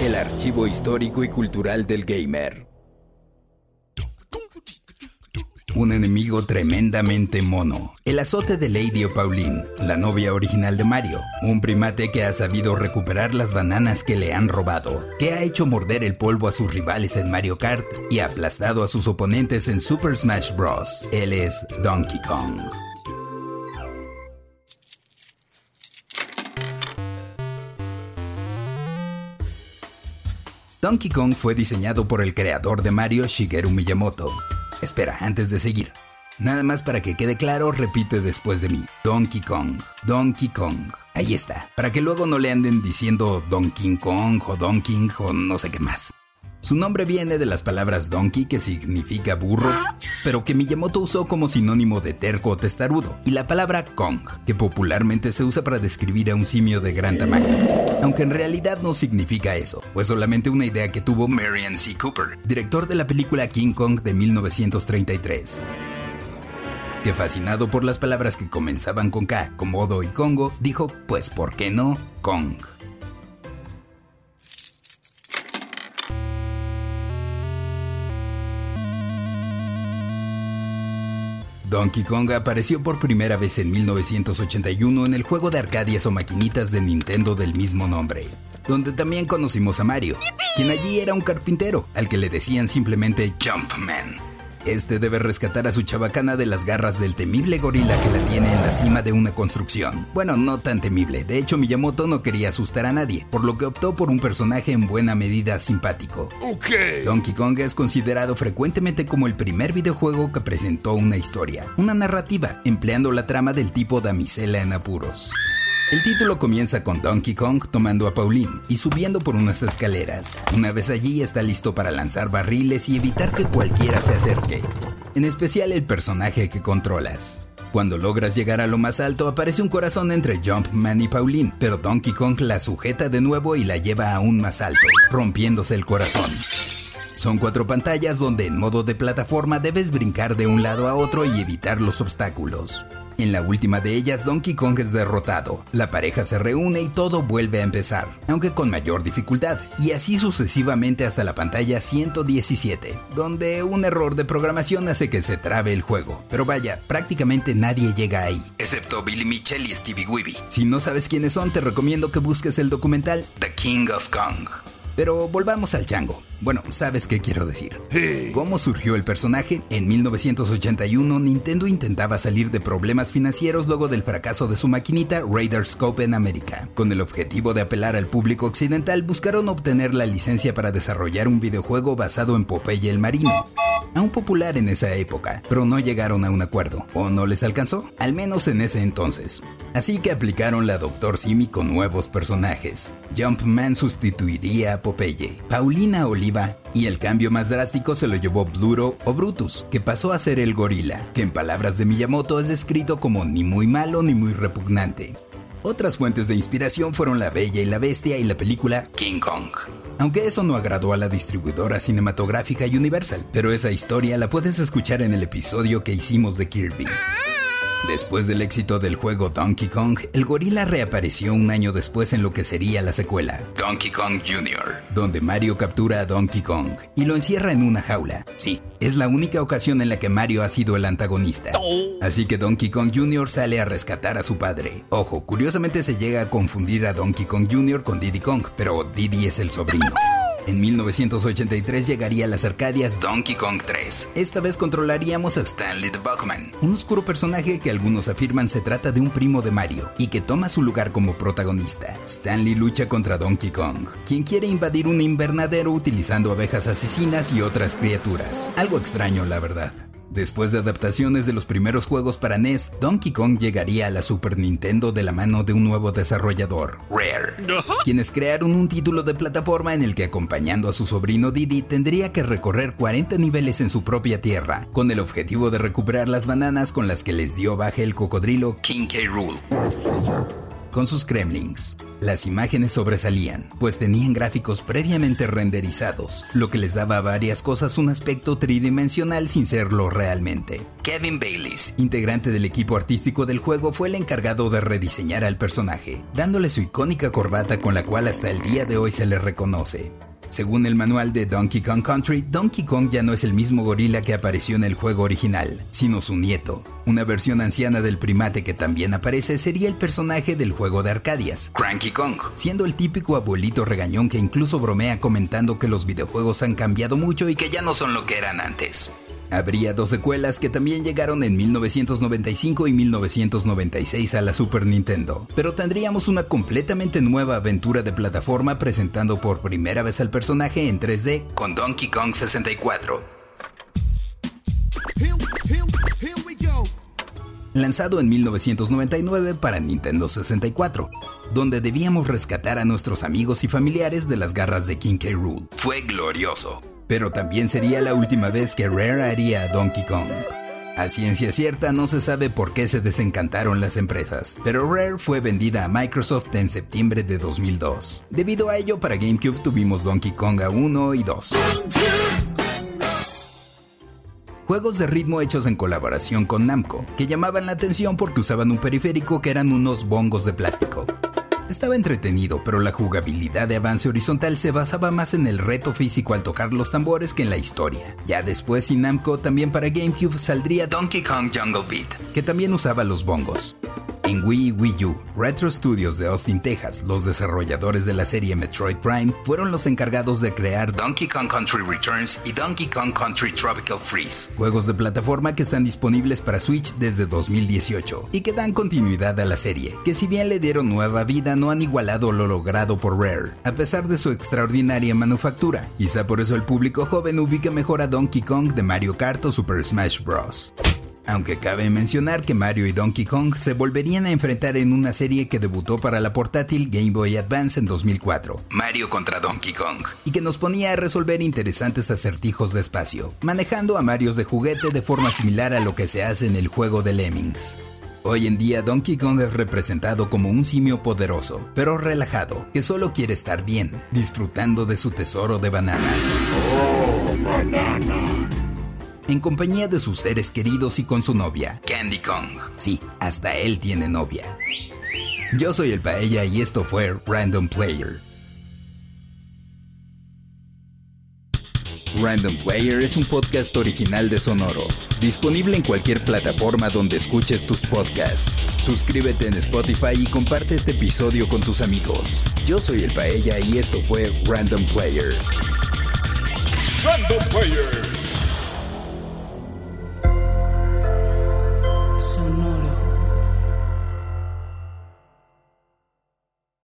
El archivo histórico y cultural del gamer. Un enemigo tremendamente mono. El azote de Lady Pauline, la novia original de Mario. Un primate que ha sabido recuperar las bananas que le han robado, que ha hecho morder el polvo a sus rivales en Mario Kart y aplastado a sus oponentes en Super Smash Bros. Él es Donkey Kong. Donkey Kong fue diseñado por el creador de Mario, Shigeru Miyamoto. Espera, antes de seguir. Nada más para que quede claro, repite después de mí. Donkey Kong. Donkey Kong. Ahí está. Para que luego no le anden diciendo Donkey Kong o Donkey o no sé qué más. Su nombre viene de las palabras donkey, que significa burro, pero que Miyamoto usó como sinónimo de terco o testarudo, y la palabra Kong, que popularmente se usa para describir a un simio de gran tamaño. Aunque en realidad no significa eso, pues solamente una idea que tuvo Marion C. Cooper, director de la película King Kong de 1933 que fascinado por las palabras que comenzaban con K, Komodo y Congo, dijo, pues ¿por qué no? Kong. Donkey Kong apareció por primera vez en 1981 en el juego de arcadias o maquinitas de Nintendo del mismo nombre, donde también conocimos a Mario, quien allí era un carpintero, al que le decían simplemente Jumpman. Este debe rescatar a su chabacana de las garras del temible gorila que la tiene en la cima de una construcción. Bueno, no tan temible, de hecho Miyamoto no quería asustar a nadie, por lo que optó por un personaje en buena medida simpático. Donkey Kong es considerado frecuentemente como el primer videojuego que presentó una historia, una narrativa, empleando la trama del tipo damisela en apuros. El título comienza con Donkey Kong tomando a Pauline y subiendo por unas escaleras. Una vez allí está listo para lanzar barriles y evitar que cualquiera se acerque, en especial el personaje que controlas. Cuando logras llegar a lo más alto aparece un corazón entre Jumpman y Pauline, pero Donkey Kong la sujeta de nuevo y la lleva aún más alto, rompiéndose el corazón. Son cuatro pantallas donde en modo de plataforma debes brincar de un lado a otro y evitar los obstáculos. En la última de ellas, Donkey Kong es derrotado, la pareja se reúne y todo vuelve a empezar, aunque con mayor dificultad, y así sucesivamente hasta la pantalla 117, donde un error de programación hace que se trabe el juego. Pero vaya, prácticamente nadie llega ahí, excepto Billy Mitchell y Stevie Weeby. Si no sabes quiénes son, te recomiendo que busques el documental The King of Kong. Pero volvamos al chango. Bueno, ¿sabes qué quiero decir? ¿Cómo surgió el personaje? En 1981 Nintendo intentaba salir de problemas financieros luego del fracaso de su maquinita Raider Scope en América. Con el objetivo de apelar al público occidental, buscaron obtener la licencia para desarrollar un videojuego basado en Popeye el Marino. Aún popular en esa época, pero no llegaron a un acuerdo, o no les alcanzó, al menos en ese entonces. Así que aplicaron la Dr. Simi con nuevos personajes. Jumpman sustituiría Popeye, Paulina Oliva y el cambio más drástico se lo llevó Bluro o Brutus, que pasó a ser el gorila, que en palabras de Miyamoto es descrito como ni muy malo ni muy repugnante. Otras fuentes de inspiración fueron La Bella y la Bestia y la película King Kong. Aunque eso no agradó a la distribuidora cinematográfica Universal, pero esa historia la puedes escuchar en el episodio que hicimos de Kirby. Después del éxito del juego Donkey Kong, el gorila reapareció un año después en lo que sería la secuela, Donkey Kong Jr., donde Mario captura a Donkey Kong y lo encierra en una jaula. Sí, es la única ocasión en la que Mario ha sido el antagonista. Así que Donkey Kong Jr. sale a rescatar a su padre. Ojo, curiosamente se llega a confundir a Donkey Kong Jr. con Diddy Kong, pero Diddy es el sobrino. En 1983 llegaría a las Arcadias Donkey Kong 3. Esta vez controlaríamos a Stanley the Buckman, un oscuro personaje que algunos afirman se trata de un primo de Mario y que toma su lugar como protagonista. Stanley lucha contra Donkey Kong, quien quiere invadir un invernadero utilizando abejas asesinas y otras criaturas. Algo extraño, la verdad. Después de adaptaciones de los primeros juegos para NES, Donkey Kong llegaría a la Super Nintendo de la mano de un nuevo desarrollador, Rare, quienes crearon un título de plataforma en el que acompañando a su sobrino Didi tendría que recorrer 40 niveles en su propia tierra, con el objetivo de recuperar las bananas con las que les dio baje el cocodrilo King K. Rool, con sus Kremlings. Las imágenes sobresalían, pues tenían gráficos previamente renderizados, lo que les daba a varias cosas un aspecto tridimensional sin serlo realmente. Kevin Bayliss, integrante del equipo artístico del juego, fue el encargado de rediseñar al personaje, dándole su icónica corbata con la cual hasta el día de hoy se le reconoce. Según el manual de Donkey Kong Country, Donkey Kong ya no es el mismo gorila que apareció en el juego original, sino su nieto. Una versión anciana del primate que también aparece sería el personaje del juego de Arcadias, Cranky Kong, siendo el típico abuelito regañón que incluso bromea comentando que los videojuegos han cambiado mucho y que ya no son lo que eran antes. Habría dos secuelas que también llegaron en 1995 y 1996 a la Super Nintendo, pero tendríamos una completamente nueva aventura de plataforma presentando por primera vez al personaje en 3D con Donkey Kong 64. Lanzado en 1999 para Nintendo 64, donde debíamos rescatar a nuestros amigos y familiares de las garras de King K. Rool. Fue glorioso, pero también sería la última vez que Rare haría a Donkey Kong. A ciencia cierta no se sabe por qué se desencantaron las empresas, pero Rare fue vendida a Microsoft en septiembre de 2002. Debido a ello, para GameCube tuvimos Donkey Kong 1 y 2. Juegos de ritmo hechos en colaboración con Namco, que llamaban la atención porque usaban un periférico que eran unos bongos de plástico. Estaba entretenido, pero la jugabilidad de avance horizontal se basaba más en el reto físico al tocar los tambores que en la historia. Ya después, sin Namco, también para GameCube saldría Donkey Kong Jungle Beat, que también usaba los bongos. En Wii Wii U, Retro Studios de Austin, Texas, los desarrolladores de la serie Metroid Prime, fueron los encargados de crear Donkey Kong Country Returns y Donkey Kong Country Tropical Freeze, juegos de plataforma que están disponibles para Switch desde 2018 y que dan continuidad a la serie, que si bien le dieron nueva vida no han igualado lo logrado por Rare, a pesar de su extraordinaria manufactura. Quizá por eso el público joven ubica mejor a Donkey Kong de Mario Kart o Super Smash Bros. Aunque cabe mencionar que Mario y Donkey Kong se volverían a enfrentar en una serie que debutó para la portátil Game Boy Advance en 2004, Mario contra Donkey Kong, y que nos ponía a resolver interesantes acertijos de espacio, manejando a Marios de juguete de forma similar a lo que se hace en el juego de Lemmings. Hoy en día Donkey Kong es representado como un simio poderoso, pero relajado, que solo quiere estar bien, disfrutando de su tesoro de bananas. Oh, banana en compañía de sus seres queridos y con su novia, Candy Kong. Sí, hasta él tiene novia. Yo soy el Paella y esto fue Random Player. Random Player es un podcast original de Sonoro, disponible en cualquier plataforma donde escuches tus podcasts. Suscríbete en Spotify y comparte este episodio con tus amigos. Yo soy el Paella y esto fue Random Player. Random Player.